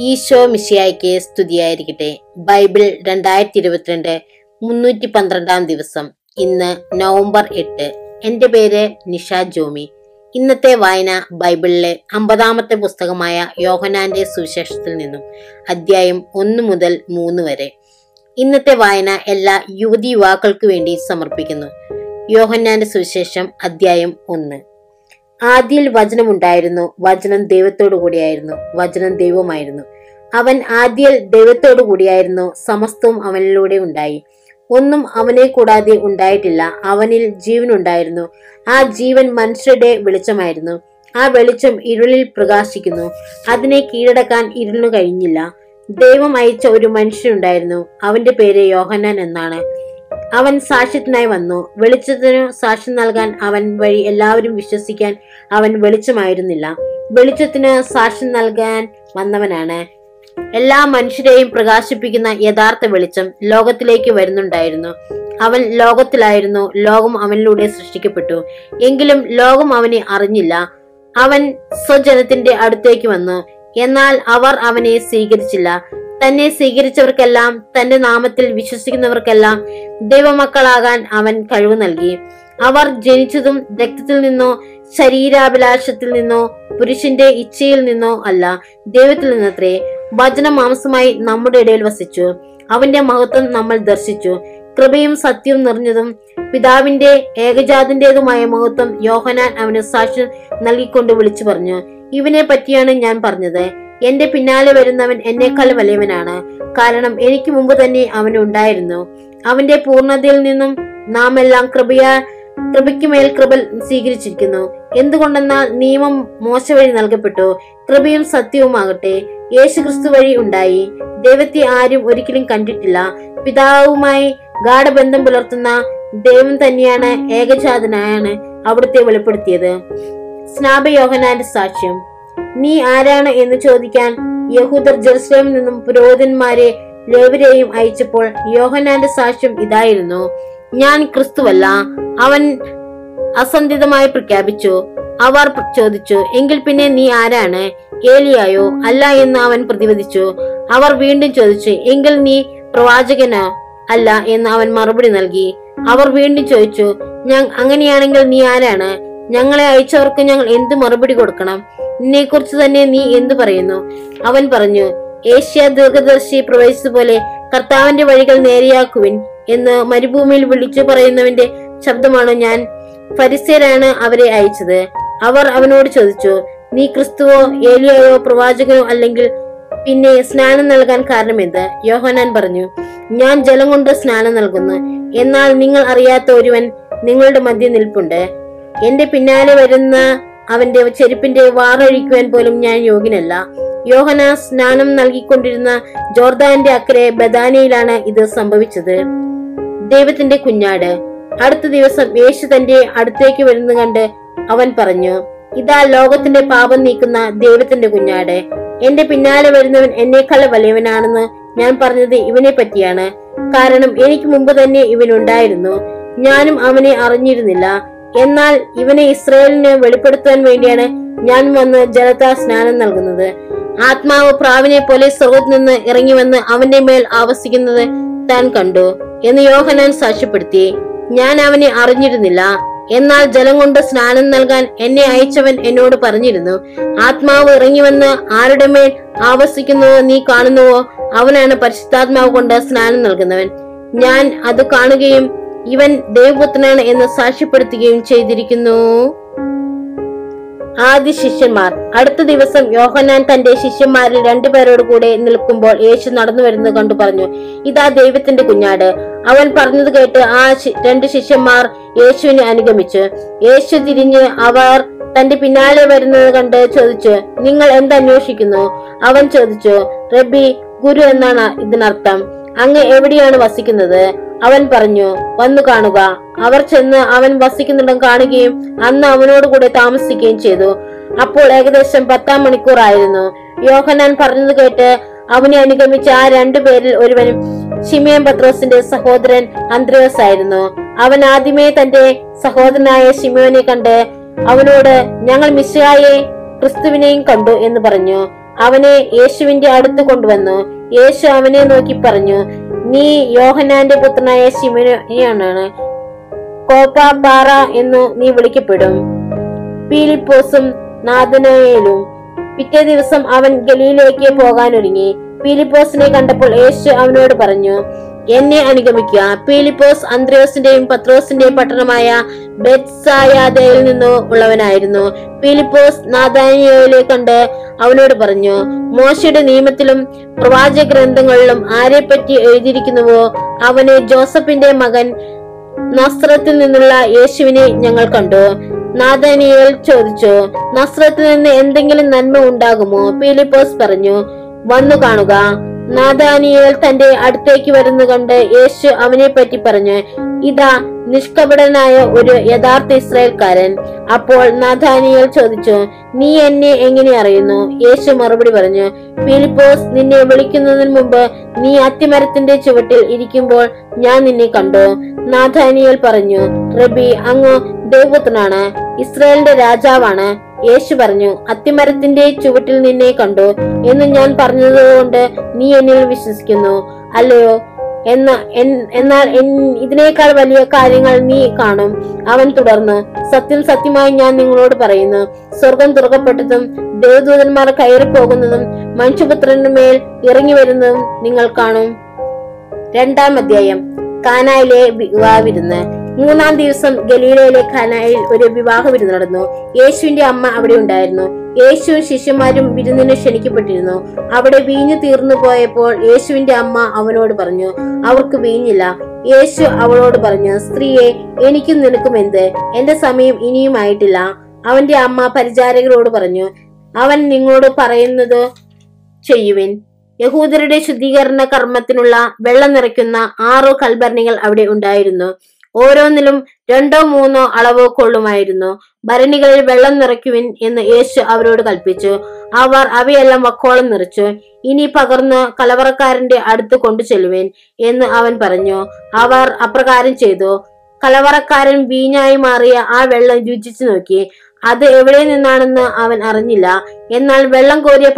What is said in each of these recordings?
ഈശോ മിഷിയായിക്ക് സ്തുതിയായിരിക്കട്ടെ. ബൈബിൾ രണ്ടായിരത്തി ഇരുപത്തിരണ്ട് മുന്നൂറ്റി പന്ത്രണ്ടാം ദിവസം. ഇന്ന് നവംബർ എട്ട്. എന്റെ പേര് നിഷ ജോമി. ഇന്നത്തെ വായന ബൈബിളിലെ അമ്പതാമത്തെ പുസ്തകമായ യോഹനാന്റെ സുവിശേഷത്തിൽ നിന്നും അധ്യായം ഒന്ന് മുതൽ മൂന്ന് വരെ. ഇന്നത്തെ വായന എല്ലാ യുവതി യുവാക്കൾക്ക് വേണ്ടി സമർപ്പിക്കുന്നു. യോഹന്നാന്റെ സുവിശേഷം അധ്യായം ഒന്ന്. ആദിയിൽ വചനമുണ്ടായിരുന്നു. വചനം ദൈവത്തോടു കൂടിയായിരുന്നു വചനം ദൈവമായിരുന്നു അവൻ ആദ്യൽ ദൈവത്തോടു കൂടിയായിരുന്നു സമസ്തവും അവനിലൂടെ ഉണ്ടായി. ഒന്നും അവനെ കൂടാതെ ഉണ്ടായിട്ടില്ല. അവനിൽ ജീവൻ ഉണ്ടായിരുന്നു ആ ജീവൻ മനുഷ്യരുടെ വെളിച്ചമായിരുന്നു. ആ വെളിച്ചം ഇരുളിൽ പ്രകാശിക്കുന്നു. അതിനെ കീഴടക്കാൻ ഇരുളിനു കഴിഞ്ഞില്ല. ദൈവം അയച്ച ഒരു മനുഷ്യനുണ്ടായിരുന്നു. അവന്റെ പേര് യോഹന്നാൻ എന്നാണ്. അവൻ സാക്ഷ്യത്തിനായി വന്നു. വെളിച്ചത്തിനു സാക്ഷ്യം നൽകാൻ അവൻ വഴി എല്ലാവരും വിശ്വസിക്കാൻ അവൻ വെളിച്ചമായിരുന്നില്ല. വെളിച്ചത്തിന് സാക്ഷ്യം നൽകാൻ വന്നവനാണ്. എല്ലാ മനുഷ്യരെയും പ്രകാശിപ്പിക്കുന്ന യഥാർത്ഥ വെളിച്ചം ലോകത്തിലേക്ക് വരുന്നുണ്ടായിരുന്നു. അവൻ ലോകത്തിലായിരുന്നു. ലോകം അവനിലൂടെ സൃഷ്ടിക്കപ്പെട്ടു. എങ്കിലും ലോകം അവനെ അറിഞ്ഞില്ല. അവൻ സ്വജനത്തിന്റെ അടുത്തേക്ക് വന്നു. എന്നാൽ അവർ അവനെ സ്വീകരിച്ചില്ല. തന്നെ സ്വീകരിച്ചവർക്കെല്ലാം തന്റെ നാമത്തിൽ വിശ്വസിക്കുന്നവർക്കെല്ലാം ദൈവമക്കളാകാൻ അവൻ കഴിവ് നൽകി. അവർ ജനിച്ചതും രക്തത്തിൽ നിന്നോ ശരീരാഭിലാഷത്തിൽ നിന്നോ പുരുഷന്റെ ഇച്ഛയിൽ നിന്നോ അല്ല ദൈവത്തിൽ നിന്നത്രേ. വചന മാംസമായി നമ്മുടെ ഇടയിൽ വസിച്ചു. അവന്റെ മഹത്വം നമ്മൾ ദർശിച്ചു. കൃപയും സത്യവും നിറഞ്ഞതും പിതാവിന്റെ ഏകജാതിന്റേതുമായ മഹത്വം യോഹനാൻ അവന് സാക്ഷ്യം നൽകിക്കൊണ്ട് വിളിച്ചു പറഞ്ഞു. ഇവനെ പറ്റിയാണ് ഞാൻ പറഞ്ഞത്. എന്റെ പിന്നാലെ വരുന്നവൻ എന്നെക്കാൾ വലിയവനാണ്. കാരണം എനിക്ക് മുമ്പ് തന്നെ അവൻ ഉണ്ടായിരുന്നു. അവന്റെ പൂർണതയിൽ നിന്നും നാം എല്ലാം കൃപയാ കൃപയ്ക്ക് മേൽ കൃപ സ്വീകരിച്ചിരിക്കുന്നു. എന്തുകൊണ്ടെന്നാൽ നിയമം മോശ വഴി നൽകപ്പെട്ടു. കൃപയും സത്യവുമാകട്ടെ. യേശു ക്രിസ്തു വഴി ഉണ്ടായി. ദൈവത്തെ ആരും ഒരിക്കലും കണ്ടിട്ടില്ല. പിതാവുമായി ഗാഠബന്ധം പുലർത്തുന്ന ദൈവം തന്നെയാണ് ഏകജാതനായാണ് അവിടുത്തെ വെളിപ്പെടുത്തിയത്. സ്നാപയോഹനാന്റെ സാക്ഷ്യം. നീ ആരാണ് എന്ന് ചോദിക്കാൻ യഹൂദർ ജെറുസലേമിൽ നിന്നും പുരോഹിതന്മാരെ ലേവരെയും അയച്ചപ്പോൾ യോഹനാന്റെ സാക്ഷ്യം ഇതായിരുന്നു. ഞാൻ ക്രിസ്തുവല്ല. അവൻ അസന്ധിതമായി പ്രഖ്യാപിച്ചു. അവർ ചോദിച്ചു എങ്കിൽ പിന്നെ നീ ആരാണ്? ഏലിയായോ? അല്ല എന്ന് അവൻ പ്രതിവദിച്ചു. അവർ വീണ്ടും ചോദിച്ചു എങ്കിൽ നീ പ്രവാചകനോ? അല്ല എന്ന് അവൻ മറുപടി നൽകി. അവർ വീണ്ടും ചോദിച്ചു ഞാൻ അങ്ങനെയാണെങ്കിൽ നീ ആരാണ്? ഞങ്ങളെ അയച്ചവർക്ക് ഞങ്ങൾ എന്ത് മറുപടി കൊടുക്കണം? നിന്നെ കുറിച്ച് തന്നെ നീ എന്തു പറയുന്നു? അവൻ പറഞ്ഞു ഏഷ്യ ദീർഘദർശി പ്രവചിച്ചതുപോലെ കർത്താവിന്റെ വഴികൾ നേരെയാക്കുവിൻ എന്ന് മരുഭൂമിയിൽ വിളിച്ചു പറയുന്നവന്റെ ശബ്ദമാണ് ഞാൻ. ഫരിസേരാണ് അവരെ അയച്ചത്. അവർ അവനോട് ചോദിച്ചു നീ ക്രിസ്തുവോ ഏലിയായോ പ്രവാചകനോ അല്ലെങ്കിൽ പിന്നെ സ്നാനം നൽകാൻ കാരണമെന്ത് യോഹനാൻ പറഞ്ഞു ഞാൻ ജലം കൊണ്ട് സ്നാനം നൽകുന്നു. എന്നാൽ നിങ്ങൾ അറിയാത്ത ഒരുവൻ നിങ്ങളുടെ മധ്യ നിൽപ്പുണ്ട്. എന്റെ പിന്നാലെ വരുന്ന അവന്റെ ചെരുപ്പിന്റെ വാറൊഴിക്കുവാൻ പോലും ഞാൻ യോഗ്യനല്ല. യോഹന സ്നാനം നൽകിക്കൊണ്ടിരുന്ന ജോർദാന്റെ അക്കരെ ബദാനയിലാണ് ഇത് സംഭവിച്ചത്. ദൈവത്തിന്റെ കുഞ്ഞാട്. അടുത്ത ദിവസം യേശു തന്റെ അടുത്തേക്ക് വരുന്ന കണ്ട് അവൻ പറഞ്ഞു ഇതാ ലോകത്തിന്റെ പാപം നീക്കുന്ന ദൈവത്തിന്റെ കുഞ്ഞാട്. എന്റെ പിന്നാലെ വരുന്നവൻ എന്നേക്കാൾ വലിയവനാണെന്ന് ഞാൻ പറഞ്ഞത് ഇവനെ പറ്റിയാണ് കാരണം എനിക്ക് മുമ്പ് തന്നെ ഇവനുണ്ടായിരുന്നു. ഞാനും അവനെ അറിഞ്ഞിരുന്നില്ല. എന്നാൽ ഇവനെ ഇസ്രയേലിന് വെളിപ്പെടുത്താൻ വേണ്ടിയാണ് ഞാൻ വന്ന് ജലത്താ സ്നാനം നൽകുന്നത്. ആത്മാവ് പ്രാവിനെ പോലെ സ്വർഗത്തിൽ നിന്ന് ഇറങ്ങി വന്ന് അവന്റെ മേൽ ആവസിക്കുന്നത് താൻ കണ്ടു എന്ന് യോഹനാൻ സാക്ഷ്യപ്പെടുത്തി. ഞാൻ അവനെ അറിഞ്ഞിരുന്നില്ല. എന്നാൽ ജലം കൊണ്ട് സ്നാനം നൽകാൻ എന്നെ അയച്ചവൻ എന്നോട് പറഞ്ഞിരുന്നു. ആത്മാവ് ഇറങ്ങി വന്ന് ആരുടെ മേൽ ആവസിക്കുന്നുവോ നീ കാണുന്നുവോ? അവനാണ് പരിശുദ്ധാത്മാവ് കൊണ്ട് സ്നാനം നൽകുന്നവൻ. ഞാൻ അത് കാണുകയും ഇവൻ ദേവപുത്രനാണ് എന്ന് സാക്ഷ്യപ്പെടുത്തുകയും ചെയ്തിരിക്കുന്നു. ആദ്യ ശിഷ്യന്മാർ. അടുത്ത ദിവസം യോഹനാൻ തന്റെ ശിഷ്യന്മാരിൽ രണ്ടുപേരോട് കൂടെ നിൽക്കുമ്പോൾ യേശു നടന്നു വരുന്നത് കണ്ടു പറഞ്ഞു ഇതാ ദൈവത്തിന്റെ കുഞ്ഞാട്. അവൻ പറഞ്ഞത് കേട്ട് ആ രണ്ട് ശിഷ്യന്മാർ യേശുവിനെ അനുഗമിച്ചു. യേശു തിരിഞ്ഞ് അവർ തന്റെ പിന്നാലെ വരുന്നത് കണ്ട് ചോദിച്ചു നിങ്ങൾ എന്തന്വേഷിക്കുന്നു അവൻ ചോദിച്ചു റബി ഗുരു എന്നാണ് ഇതിനർത്ഥം. അങ്ങ് എവിടെയാണ് വസിക്കുന്നത്? അവൻ പറഞ്ഞു വന്നു കാണുക. അവർ ചെന്ന് അവൻ വസിക്കുന്നിടം കാണുകയും അന്ന് അവനോട് കൂടെ താമസിക്കുകയും ചെയ്തു. അപ്പോൾ ഏകദേശം പത്താം മണിക്കൂറായിരുന്നു യോഹനാൻ പറഞ്ഞത് കേട്ട് അവനെ അനുഗമിച്ച ആ രണ്ടു പേരിൽ ഒരുവൻ ഷിമിയൻ പത്രോസിന്റെ സഹോദരൻ അന്ത്രയോസ് ആയിരുന്നു. അവൻ ആദ്യമേ തന്റെ സഹോദരനായ ഷിമിയോനെ കണ്ട് അവനോട് ഞങ്ങൾ മിശിഹായെ ക്രിസ്തുവിനെയും കണ്ടു എന്ന് പറഞ്ഞു. അവനെ യേശുവിന്റെ അടുത്ത് കൊണ്ടുവന്നു. യേശു അവനെ നോക്കി പറഞ്ഞു നീ യോഹനാന്റെ പുത്രനായ ശിമനാണ് എന്ന് എന്നു നീ വിളിക്കപ്പെടും. പീലിപ്പോസും നാഥനയേലും. പിറ്റേ ദിവസം അവൻ ഗലിയിലേക്ക് പോകാനൊരുങ്ങി. പീലിപ്പോസിനെ കണ്ടപ്പോൾ യേശു അവനോട് പറഞ്ഞു എന്നെ അനുഗമിക്കുക. പീലിപ്പോസ് അന്ത്രോസിന്റെയും പത്രോസിന്റെയും പട്ടണമായ ബെത്സായാദയിൽ നിന്നു ഉള്ളവനായിരുന്നു. പീലിപ്പോസ് നാദാനിയോയിലെ കണ്ട് അവനോട് പറഞ്ഞു മോശയുടെ നിയമത്തിലും പ്രവാചക ഗ്രന്ഥങ്ങളിലും ആരെപ്പറ്റി എഴുതിയിരിക്കുന്നുവോ? അവനെ ജോസഫിന്റെ മകൻ നസ്രത്തിൽ നിന്നുള്ള യേശുവിനെ ഞങ്ങൾ കണ്ടു. നാദാനിയേൽ ചോദിച്ചു നസ്രത്തിൽ നിന്ന് എന്തെങ്കിലും നന്മ ഉണ്ടാകുമോ? പീലിപ്പോസ് പറഞ്ഞു വന്നു കാണുക. നാഥാനിയേൽ തന്റെ അടുത്തേക്ക് വരുന്നു കണ്ട് യേശു അവനെ പറ്റി പറഞ്ഞു ഇതാ നിഷ്കപടനായ ഒരു യഥാർത്ഥ ഇസ്രായേൽക്കാരൻ. അപ്പോൾ നാഥാനിയൽ ചോദിച്ചു നീ എന്നെ എങ്ങനെ അറിയുന്നു? യേശു മറുപടി പറഞ്ഞു ഫിലിപ്പോസ് നിന്നെ വിളിക്കുന്നതിന് മുമ്പ് നീ അത്തിമരത്തിന്റെ ചുവട്ടിൽ ഇരിക്കുമ്പോൾ ഞാൻ നിന്നെ കണ്ടു. നാഥാനിയൽ പറഞ്ഞു റബി അങ്ങ് ദൈവത്തിനാണ് ഇസ്രായേലിന്റെ രാജാവാണ് യേശു പറഞ്ഞു അത്തിമരത്തിന്റെ ചുവട്ടിൽ നിന്നെ കണ്ടു. എന്ന് ഞാൻ പറഞ്ഞതുകൊണ്ട് നീ എന്നിൽ വിശ്വസിക്കുന്നു. അല്ലയോ? എന്ന എന്നാൽ ഇതിനേക്കാൾ വലിയ കാര്യങ്ങൾ നീ കാണും. അവൻ തുടർന്ന് സത്യം സത്യമായി ഞാൻ നിങ്ങളോട് പറയുന്നു. സ്വർഗം തുറക്കപ്പെട്ടതും ദേവദൂതന്മാർ കയറി പോകുന്നതും മനുഷ്യപുത്രന്റെ മേൽ ഇറങ്ങി വരുന്നതും നിങ്ങൾ കാണും. രണ്ടാം അധ്യായം. കാനായിലെ വിവാഹ വിരുന്ന്. മൂന്നാം ദിവസം ഗലീലയിലെ ഖനായിൽ ഒരു വിവാഹ വിരുന്ന് നടന്നു. യേശുവിന്റെ അമ്മ അവിടെ ഉണ്ടായിരുന്നു. യേശുവും ശിഷ്യന്മാരും വിരുന്നിന് ക്ഷണിക്കപ്പെട്ടിരുന്നു. അവിടെ വീഞ്ഞു തീർന്നു പോയപ്പോൾ യേശുവിന്റെ അമ്മ അവനോട് പറഞ്ഞു അവർക്ക് വീഞ്ഞില്ല. യേശു അവളോട് പറഞ്ഞു സ്ത്രീയെ എനിക്കും നിനക്കും എന്ത്? എന്റെ സമയം ഇനിയും ആയിട്ടില്ല. അവന്റെ അമ്മ പരിചാരകരോട് പറഞ്ഞു അവൻ നിങ്ങളോട് പറയുന്നത് ചെയ്യുവിൻ. യഹൂദരുടെ ശുദ്ധീകരണ കർമ്മത്തിനുള്ള വെള്ളം നിറയ്ക്കുന്ന ആറോ കൽഭരണികൾ അവിടെ ഉണ്ടായിരുന്നു. ഓരോന്നിലും രണ്ടോ മൂന്നോ അളവ് കൊള്ളുമായിരുന്നു. ഭരണികളിൽ വെള്ളം നിറയ്ക്കുവിൻ എന്ന് യേശു അവരോട് കൽപ്പിച്ചു. അവർ അവയെല്ലാം വക്കോളം നിറച്ചു. ഇനി പകർന്ന് കലവറക്കാരന്റെ അടുത്ത് കൊണ്ടു ചെല്ലുവിൻ എന്ന് അവൻ പറഞ്ഞു. അവർ അപ്രകാരം ചെയ്തു. കലവറക്കാരൻ വീഞ്ഞായി മാറിയ ആ വെള്ളം രുചിച്ചു നോക്കി. അത് എവിടെ നിന്നാണെന്ന് അവൻ അറിഞ്ഞില്ല. എന്നാൽ വെള്ളം കോരിയ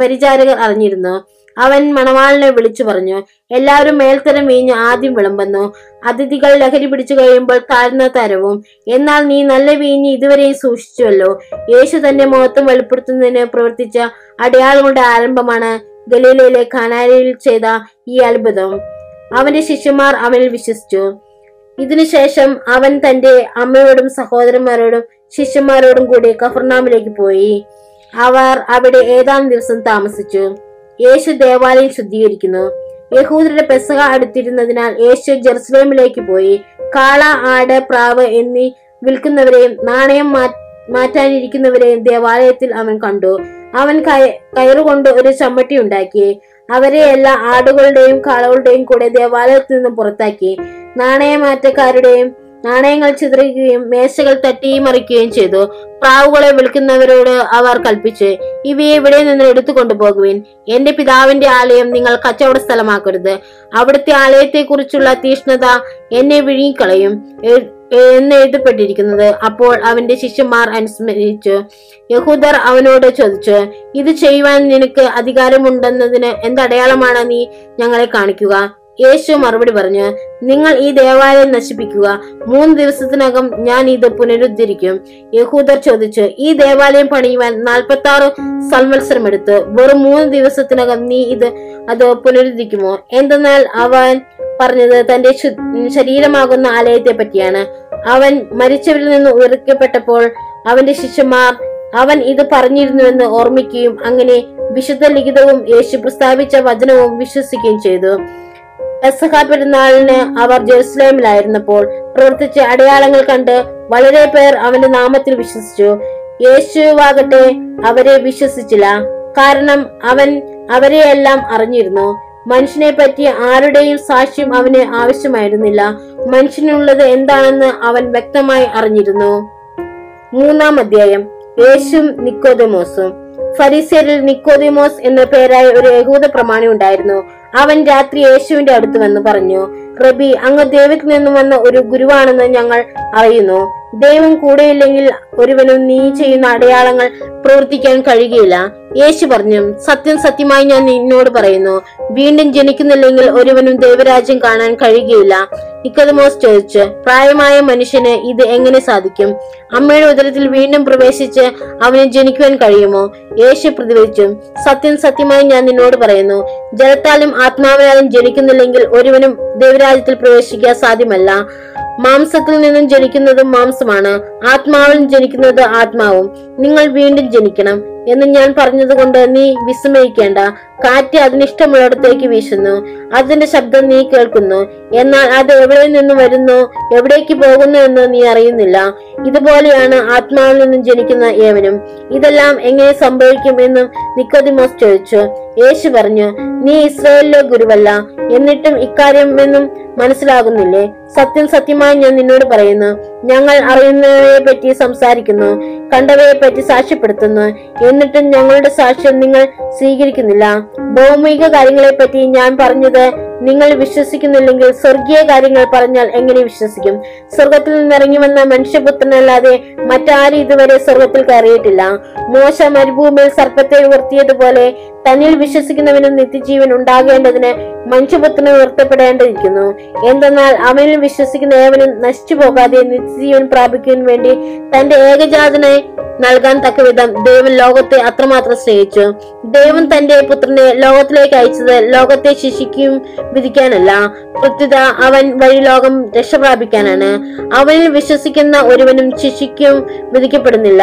പരിചാരകർ അറിഞ്ഞിരുന്നു. അവൻ മണവാളിനെ വിളിച്ചു പറഞ്ഞു എല്ലാവരും മേൽത്തരം വീഞ്ഞ് ആദ്യം വിളമ്പുന്നു. അതിഥികൾ ലഹരി പിടിച്ചു കഴിയുമ്പോൾ താഴ്ന്ന തരവും. എന്നാൽ നീ നല്ല വീഞ്ഞ് ഇതുവരെയും സൂക്ഷിച്ചുവല്ലോ. യേശു തന്റെ മുഖത്തും വെളിപ്പെടുത്തുന്നതിന് പ്രവർത്തിച്ച അടയാളങ്ങളുടെ ആരംഭമാണ് ഗലീലയിലെ ഖാനാലിൽ ചെയ്ത ഈ അത്ഭുതം. അവന്റെ ശിഷ്യന്മാർ അവനിൽ വിശ്വസിച്ചു. ഇതിനുശേഷം അവൻ തന്റെ അമ്മയോടും സഹോദരന്മാരോടും ശിഷ്യന്മാരോടും കൂടി കഫർനാമിലേക്ക് പോയി. അവർ അവിടെ ഏതാനും ദിവസം താമസിച്ചു. യേശു ദേവാലയം ശുദ്ധീകരിക്കുന്നു. യഹൂദരുടെ പെസക അടുത്തിരുന്നതിനാൽ യേശു ജെറുസലേമിലേക്ക് പോയി. കാള ആട് പ്രാവ് എന്നീ വിൽക്കുന്നവരെയും നാണയം മാറ്റാനിരിക്കുന്നവരെയും ദേവാലയത്തിൽ അവൻ കണ്ടു. അവൻ കയ- കയറുകൊണ്ട് ഒരു ചമ്മട്ടി ഉണ്ടാക്കി. അവരെ എല്ലാ ആടുകളുടെയും കാളകളുടെയും കൂടെ ദേവാലയത്തിൽ നിന്നും പുറത്താക്കി. നാണയമാറ്റക്കാരുടെയും നാണയങ്ങൾ ചിതറിക്കുകയും മേശകൾ തട്ടിമറിക്കുകയും ചെയ്തു. പ്രാവുകളെ വിളിക്കുന്നവരോട് അവർ കൽപ്പിച്ചു ഇവയെ ഇവിടെ നിന്ന് എടുത്തു കൊണ്ടുപോകുവിൻ. എന്റെ പിതാവിന്റെ ആലയം നിങ്ങൾ കച്ചവട സ്ഥലമാക്കരുത്. അവിടുത്തെ ആലയത്തെക്കുറിച്ചുള്ള തീഷ്ണത എന്നെ വിഴുങ്ങിക്കളയും. എന്ന് എഴുതപ്പെട്ടിരിക്കുന്നത്. അപ്പോൾ അവന്റെ ശിഷ്യന്മാർ അനുസ്മരിച്ചു. യഹൂദർ അവനോട് ചോദിച്ചു ഇത് ചെയ്യുവാൻ നിനക്ക് അധികാരമുണ്ടെന്നതിന് എന്തടയാളമാണ് നീ ഞങ്ങളെ കാണിക്കുക? യേശു മറുപടി പറഞ്ഞു നിങ്ങൾ ഈ ദേവാലയം നശിപ്പിക്കുക. മൂന്ന് ദിവസത്തിനകം ഞാൻ ഇത് പുനരുദ്ധരിക്കും. യഹൂദർ ചോദിച്ചു ഈ ദേവാലയം പണിയുവാൻ നാൽപ്പത്തി ആറ് സംവത്സരം എടുത്തു. വെറും മൂന്ന് ദിവസത്തിനകം നീ ഇത് അത് പുനരുദ്ധരിക്കുമോ? എന്തെന്നാൽ അവൻ പറഞ്ഞത് തന്റെ ശരീരമാകുന്ന ആലയത്തെ പറ്റിയാണ്. അവൻ മരിച്ചവരിൽ നിന്ന് ഉയർക്കപ്പെട്ടപ്പോൾ അവന്റെ ശിഷ്യന്മാർ അവൻ ഇത് പറഞ്ഞിരുന്നുവെന്ന് ഓർമ്മിക്കുകയും അങ്ങനെ വിശുദ്ധ ലിഖിതവും യേശു പ്രസ്താവിച്ച വചനവും വിശ്വസിക്കുകയും ചെയ്തു. പെസഹ പെരുന്നാളിന് അവർ ജെറുസലേമിലായിരുന്നപ്പോൾ പ്രവർത്തിച്ച അടയാളങ്ങൾ കണ്ട് വളരെ പേർ അവന്റെ നാമത്തിൽ വിശ്വസിച്ചു. യേശുവാകട്ടെ അവരെ വിശ്വസിച്ചില്ല. കാരണം അവൻ അവരെയെല്ലാം അറിഞ്ഞിരുന്നു. മനുഷ്യനെ പറ്റി ആരുടെയും സാക്ഷ്യം അവന് ആവശ്യമായിരുന്നില്ല. മനുഷ്യനുള്ളത് എന്താണെന്ന് അവൻ വ്യക്തമായി അറിഞ്ഞിരുന്നു. മൂന്നാം അധ്യായം. യേശും നിക്കോദമോസും. ഫരീസേരിൽ നിക്കോദിമോസ് എന്ന പേരായ ഒരു യഹൂദ പ്രമാണി ഉണ്ടായിരുന്നു. അവൻ രാത്രി യേശുവിന്റെ അടുത്ത് വന്ന് പറഞ്ഞു റബി അങ്ങ് ദൈവത്തിൽ നിന്നും വന്ന ഒരു ഗുരുവാണെന്ന് ഞങ്ങൾ അറിയുന്നു. ദൈവം കൂടെയില്ലെങ്കിൽ ഒരുവനും നീ ചെയ്യുന്ന അടയാളങ്ങൾ പ്രവർത്തിക്കാൻ കഴിയുകയില്ല. യേശു പറഞ്ഞു സത്യം സത്യമായി ഞാൻ നിന്നോട് പറയുന്നു. വീണ്ടും ജനിക്കുന്നില്ലെങ്കിൽ ഒരുവനും ദൈവരാജ്യം കാണാൻ കഴിയുകയില്ല. നിക്കതമോസ് ചോദിച്ചു പ്രായമായ മനുഷ്യന് ഇത് എങ്ങനെ സാധിക്കും? അമ്മയുടെ ഉദരത്തിൽ വീണ്ടും പ്രവേശിച്ച് അവനെ ജനിക്കുവാൻ കഴിയുമോ? യേശു പ്രതിവദിച്ചു സത്യം സത്യമായി ഞാൻ നിന്നോട് പറയുന്നു. ജലത്താലും ആത്മാവിനാലും ജനിക്കുന്നില്ലെങ്കിൽ ഒരുവനും ദൈവരാജ്യത്തിൽ പ്രവേശിക്കാൻ സാധ്യമല്ല. മാംസത്തിൽ നിന്നും ജനിക്കുന്നത് മാംസമാണ്. ആത്മാവിൽ ജനിക്കുന്നത് ആത്മാവും. നിങ്ങൾ വീണ്ടും ജനിക്കണം എന്ന് ഞാൻ പറഞ്ഞതുകൊണ്ട് നീ വിസ്മയിക്കേണ്ട. കാറ്റ് അതിനിഷ്ടമുള്ളിടത്തേക്ക് വീശുന്നു. അതിന്റെ ശബ്ദം നീ കേൾക്കുന്നു. എന്നാൽ അത് എവിടെ നിന്ന് വരുന്നു എവിടേക്ക് പോകുന്നു എന്ന് നീ അറിയുന്നില്ല. ഇതുപോലെയാണ് ആത്മാവിൽ നിന്നും ജനിക്കുന്ന ഏവനും. ഇതെല്ലാം എങ്ങനെ സംഭവിക്കും എന്നും നിക്കോദിമോസ് ചോദിച്ചു. യേശു പറഞ്ഞു നീ ഇസ്രായേലിലെ ഗുരുവല്ല. എന്നിട്ടും ഇക്കാര്യം എന്നും മനസ്സിലാകുന്നില്ലേ? സത്യം സത്യമായി ഞാൻ നിന്നോട് പറയുന്നു. ഞങ്ങൾ അറിയുന്നവയെ പറ്റി സംസാരിക്കുന്നു കണ്ടവയെ പറ്റി സാക്ഷ്യപ്പെടുത്തുന്നു. എന്നിട്ടും ഞങ്ങളുടെ സാക്ഷ്യം നിങ്ങൾ സ്വീകരിക്കുന്നില്ല. ഭൗമിക കാര്യങ്ങളെ പറ്റി ഞാൻ പറഞ്ഞത് നിങ്ങൾ വിശ്വസിക്കുന്നില്ലെങ്കിൽ സ്വർഗീയ കാര്യങ്ങൾ പറഞ്ഞാൽ എങ്ങനെ വിശ്വസിക്കും? സ്വർഗത്തിൽ നിന്നിറങ്ങി വന്ന മനുഷ്യപുത്രനല്ലാതെ മറ്റാരും ഇതുവരെ സ്വർഗത്തിൽ കയറിയിട്ടില്ല. മോശ മരുഭൂമിയിൽ സർപ്പത്തെ ഉയർത്തിയതുപോലെ തന്നിൽ വിശ്വസിക്കുന്നവനും നിത്യജീവൻ ഉണ്ടാകേണ്ടതിന് മനുഷ്യപുത്രനെ ഉയർത്തപ്പെടേണ്ടിയിരിക്കുന്നു. എന്തെന്നാൽ അവനിൽ വിശ്വസിക്കുന്ന ഏവനും നശിച്ചു പോകാതെ നിത്യജീവൻ പ്രാപിക്കുവാൻ വേണ്ടി തന്റെ ഏകജാതനെ നൽകാൻ തക്കവിധം ദൈവം ലോകത്തെ അത്രമാത്രം സ്നേഹിച്ചു. ദൈവം തന്റെ പുത്രനെ ലോകത്തിലേക്ക് അയച്ചത് ലോകത്തെ ശിക്ഷിക്കും വിധിക്കാനല്ല. പ്രത്യുത അവൻ വഴി ലോകം രക്ഷ പ്രാപിക്കാനാണ്. അവനിൽ വിശ്വസിക്കുന്ന ഒരുവനും ശിക്ഷിക്കും വിധിക്കപ്പെടുന്നില്ല.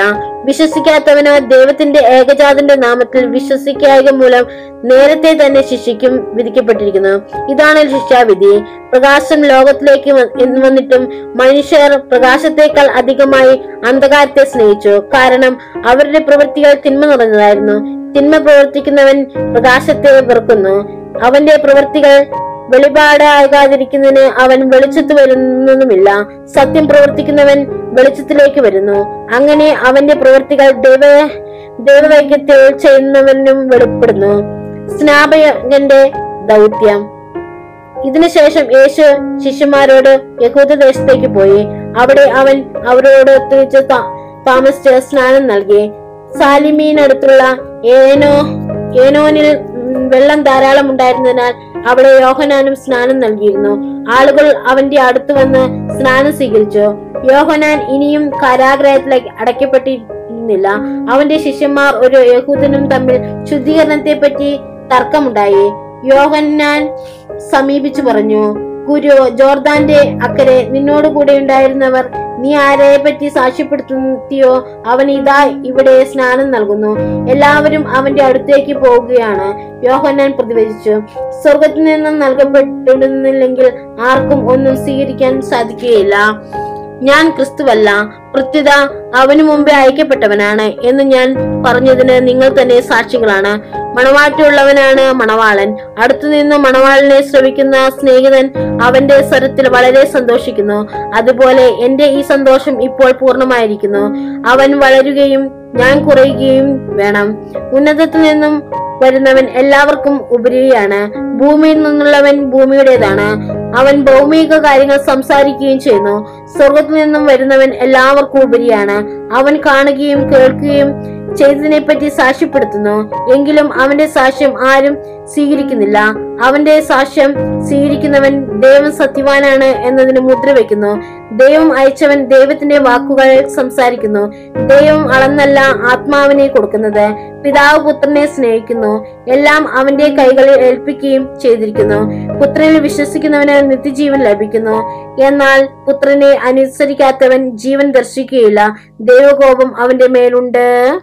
വിശ്വസിക്കാത്തവന് ദൈവത്തിന്റെ ഏകജാതന്റെ നാമത്തിൽ വിശ്വസിക്കായക മൂലം നേരത്തെ തന്നെ ശിക്ഷിക്കും വിധിക്കപ്പെട്ടിരിക്കുന്നു. ഇതാണ് ശിക്ഷാവിധി. പ്രകാശം ലോകത്തിലേക്ക് വന്നിട്ടും മനുഷ്യർ പ്രകാശത്തേക്കാൾ അധികമായി അന്ധകാരത്തെ സ്നേഹിച്ചു. കാരണം അവരുടെ പ്രവൃത്തികൾ തിന്മ നിറഞ്ഞതായിരുന്നു. തിന്മ പ്രവർത്തിക്കുന്നവൻ പ്രകാശത്തെ വെറുക്കുന്നു. അവന്റെ പ്രവൃത്തികൾ വെളിപാടാകാതിരിക്കുന്നതിന് അവൻ വെളിച്ചത്ത് വരുന്നതുമില്ല സത്യം പ്രവർത്തിക്കുന്നവൻ വെളിച്ചത്തിലേക്ക് വരുന്നു. അങ്ങനെ അവന്റെ പ്രവൃത്തികൾ ദൈവ ദൈവവൈക്യത്തിൽ ചെയ്യുന്നവനും വെളിപ്പെടുന്നു. സ്നാപകന്റെ ദൗത്യം. ഇതിനുശേഷം യേശു ശിഷ്യന്മാരോട് യഹൂദ ദേശത്തേക്ക് പോയി. അവിടെ അവൻ അവരോട് ഒത്തുവെച്ച് താമസിച്ച് സ്നാനം നൽകി. സാലിമീനടുത്തുള്ള ഏനോ ഏനോനിൽ വെള്ളം ധാരാളം ഉണ്ടായിരുന്നതിനാൽ അവിടെ യോഹനാനും സ്നാനം നൽകിയിരുന്നു. ആളുകൾ അവന്റെ അടുത്ത് വന്ന് സ്നാനം സ്വീകരിച്ചു. യോഹനാൻ ഇനിയും കാരാഗ്രഹത്തിലേക്ക് അടയ്ക്കപ്പെട്ടിരുന്നില്ല. അവന്റെ ശിഷ്യന്മാർ ഒരു യഹൂദനും തമ്മിൽ ശുദ്ധീകരണത്തെ പറ്റി തർക്കമുണ്ടായി. യോഹന്നാൻ സമീപിച്ചു പറഞ്ഞു ഗുരു ജോർദാന്റെ അക്കരെ നിന്നോടുകൂടെ ഉണ്ടായിരുന്നവർ നീ ആരെ പറ്റി സാക്ഷ്യപ്പെടുത്തിയോ അവൻ ഇതാ ഇവിടെ സ്നാനം നൽകുന്നു. എല്ലാവരും അവന്റെ അടുത്തേക്ക് പോവുകയാണ് യോഹന്നാൻ പ്രതിവചിച്ചു. സ്വർഗത്തിൽ നിന്നും നൽകപ്പെട്ടിരുന്നില്ലെങ്കിൽ ആർക്കും ഒന്നും സ്വീകരിക്കാൻ സാധിക്കുകയില്ല. ഞാൻ ക്രിസ്തുവല്ല പ്രത്യുത അവനു മുമ്പേ അയക്കപ്പെട്ടവനാണ് എന്ന് ഞാൻ പറഞ്ഞതിന് നിങ്ങൾ തന്നെ സാക്ഷികളാണ്. മണവാട്ടിയുള്ളവനാണ് മണവാളൻ. അടുത്തുനിന്ന് മണവാളനെ ശ്രവിക്കുന്ന സ്നേഹിതൻ അവന്റെ സ്വരത്തിൽ വളരെ സന്തോഷിക്കുന്നു. അതുപോലെ എന്റെ ഈ സന്തോഷം ഇപ്പോൾ പൂർണമായിരിക്കുന്നു. അവൻ വളരുകയും ഞാൻ കുറയുകയും വേണം. ഉന്നതത്തിൽ നിന്നും വരുന്നവൻ എല്ലാവർക്കും ഉപരിയാണ്. ഭൂമിയിൽ നിന്നുള്ളവൻ ഭൂമിയുടേതാണ്. അവൻ ഭൗമിക കാര്യങ്ങൾ സംസാരിക്കുകയും ചെയ്യുന്നു. സ്വർഗത്തിൽ നിന്നും വരുന്നവൻ എല്ലാവർക്കും ഉപരിയാണ്. അവൻ കാണുകയും കേൾക്കുകയും ചെയ്തതിനെ പറ്റി സാക്ഷ്യപ്പെടുത്തുന്നു. എങ്കിലും അവന്റെ സാക്ഷ്യം ആരും സ്വീകരിക്കുന്നില്ല. അവന്റെ സാക്ഷ്യം സ്വീകരിക്കുന്നവൻ ദൈവം സത്യവാനാണ് എന്നതിന് മുദ്ര വെക്കുന്നു. ദൈവം അയച്ചവൻ ദൈവത്തിന്റെ വാക്കുകൾ സംസാരിക്കുന്നു. ദൈവം അളന്നല്ല ആത്മാവിനെ കൊടുക്കുന്നത്. പിതാവ് പുത്രനെ സ്നേഹിക്കുന്നു. എല്ലാം അവന്റെ കൈകളിൽ ഏൽപ്പിക്കുകയും ചെയ്തിരിക്കുന്നു. പുത്രനെ വിശ്വസിക്കുന്നവന് നിത്യജീവൻ ലഭിക്കുന്നു. എന്നാൽ പുത്രനെ അനുസരിക്കാത്തവൻ ജീവൻ ദർശിക്കുകയില്ല. ദൈവകോപം അവന്റെ മേലുണ്ട്.